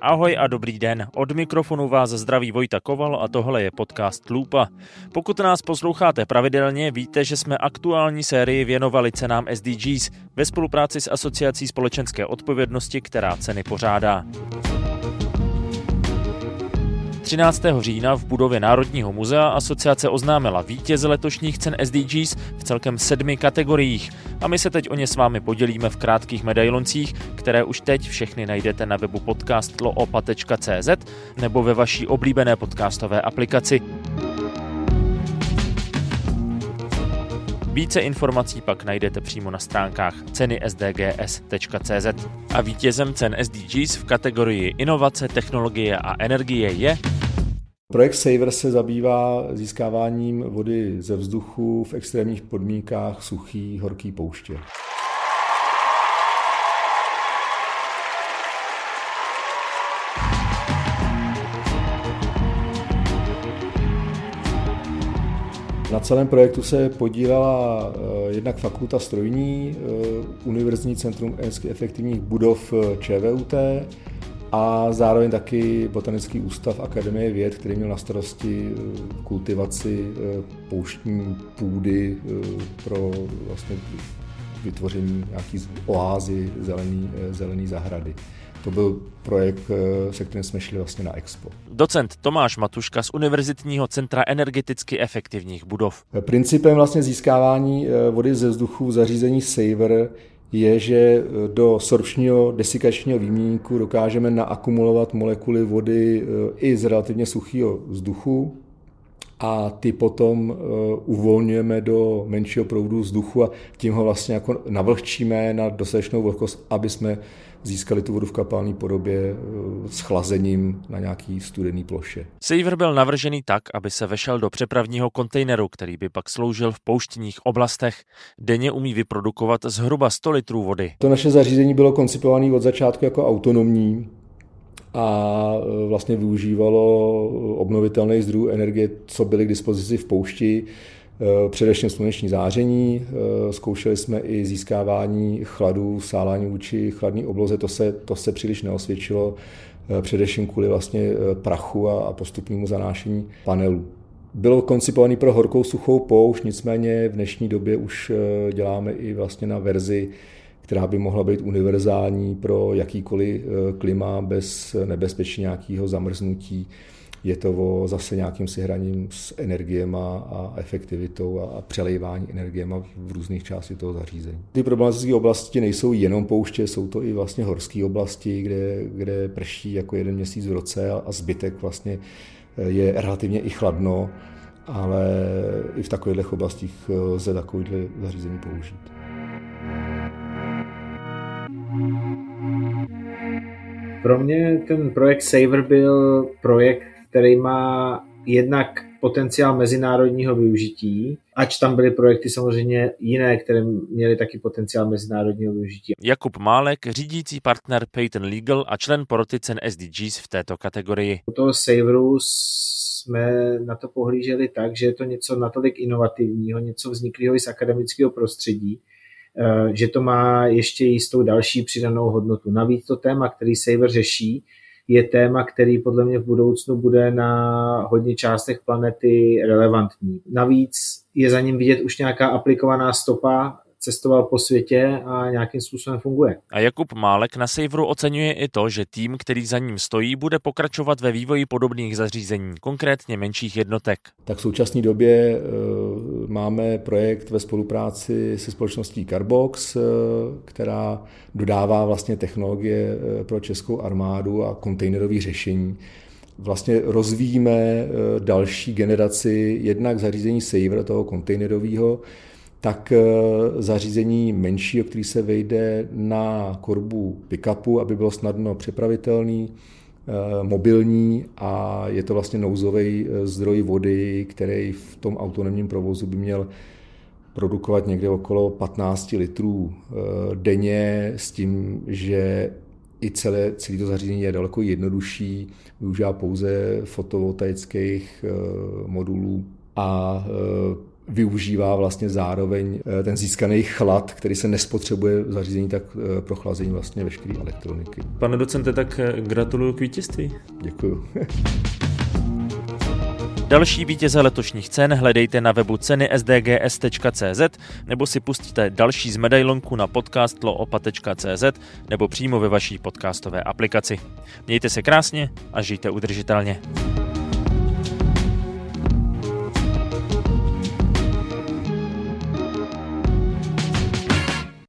Ahoj a dobrý den. Od mikrofonu vás zdraví Vojta Koval a tohle je podcast Lupa. Pokud nás posloucháte pravidelně, víte, že jsme aktuální sérii věnovali cenám SDGs ve spolupráci s Asociací společenské odpovědnosti, která ceny pořádá. 13. října v budově Národního muzea asociace oznámila vítěze letošních cen SDGs v celkem sedmi kategoriích a my se teď o ně s vámi podělíme v krátkých medailoncích, které už teď všechny najdete na webu podcastloopa.cz nebo ve vaší oblíbené podcastové aplikaci. Více informací pak najdete přímo na stránkách ceny sdgs.cz. A vítězem cen SDGs v kategorii inovace, technologie a energie je Projekt Saver se zabývá získáváním vody ze vzduchu v extrémních podmínkách suchý, horký pouště. Na celém projektu se podílela eh, jednak fakulta strojní, eh, Univerzitní centrum energeticky efektivních budov eh, ČVUT, a zároveň taky Botanický ústav Akademie věd, který měl na starosti kultivaci pouštní půdy pro vlastně vytvoření nějaký oázy zelený, zelený zahrady. To byl projekt, se kterým jsme šli vlastně na Expo. Docent Tomáš Matuška z Univerzitního centra energeticky efektivních budov. Principem vlastně získávání vody ze vzduchu v zařízení Saver je, že eh, do sorpčního desikačního výměníku dokážeme naakumulovat molekuly vody eh, i z relativně suchého vzduchu a ty potom eh, uvolňujeme do menšího proudu vzduchu a tím ho vlastně jako navlhčíme na dostatečnou vlhkost, aby jsme získali tu vodu v kapalné podobě eh, s chlazením na nějaký studený ploše. Saver byl navržený tak, aby se vešel do přepravního kontejneru, který by pak sloužil v pouštních oblastech. Denně umí vyprodukovat zhruba 100 litrů vody. To naše zařízení bylo koncipované od začátku jako autonomní, a eh, vlastně využívalo obnovitelné zdrojů energie, co byly k dispozici v poušti. Eh, především sluneční záření. Eh, zkoušeli jsme i získávání chladu, sálání vůči chladné obloze, to se, to se příliš neosvědčilo, především kvůli vlastně prachu a postupnému zanášení panelů. Bylo koncipovaný pro horkou suchou poušť, nicméně v dnešní době už děláme i vlastně na verzi, která by mohla být univerzální pro jakýkoliv klima bez nebezpečí nějakého zamrznutí je to o zase nějakým si hraním s energiema a efektivitou a přelejvání energiema v různých částech toho zařízení. Ty problematické oblasti nejsou jenom pouště, jsou to i vlastně horské oblasti, kde, kde prší jako jeden měsíc v roce a zbytek vlastně je relativně i chladno, ale i v takových oblastích lze takovýhle zařízení použít. Pro mě ten projekt Saver byl projekt, který má jednak potenciál mezinárodního využití, ač tam byly projekty samozřejmě jiné, které měly taky potenciál mezinárodního využití. Jakub Málek, řídící partner Payton Legal a člen poroty cen SDGs v této kategorii. U toho Saveru jsme na to pohlíželi tak, že je to něco natolik inovativního, něco vzniklého i z akademického prostředí, že to má ještě jistou další přidanou hodnotu. Navíc to téma, který Saver řeší, je téma, který podle mě v budoucnu bude na hodně částech planety relevantní. Navíc je za ním vidět už nějaká aplikovaná stopa cestoval po světě a nějakým způsobem funguje. A Jakub Málek na Saveru oceňuje i to, že tým, který za ním stojí, bude pokračovat ve vývoji podobných zařízení, konkrétně menších jednotek. Tak v současné době uh, máme projekt ve spolupráci se společností Carbox, uh, která dodává vlastně technologie uh, pro českou armádu a kontejnerové řešení. Vlastně rozvíjíme další generaci jednak zařízení Saver, toho kontejnerového, tak eh, zařízení menší, o který se vejde na korbu pickupu, aby bylo snadno přepravitelný, eh, mobilní a je to vlastně nouzový eh, zdroj vody, který v tom autonomním provozu by měl produkovat někde okolo 15 litrů denně s tím, že i celé, celé to zařízení je daleko jednodušší, využívá pouze fotovoltaických modulů a využívá vlastně zároveň ten získaný chlad, který se nespotřebuje v zařízení tak pro chlazení vlastně veškeré elektroniky. Pane docente, tak gratuluju k vítězství. Děkuju. Další vítěze letošních cen hledejte na webu ceny sdgs.cz nebo si pustíte další z medailonku na podcastloopa.cz nebo přímo ve vaší podcastové aplikaci. Mějte se krásně a žijte udržitelně.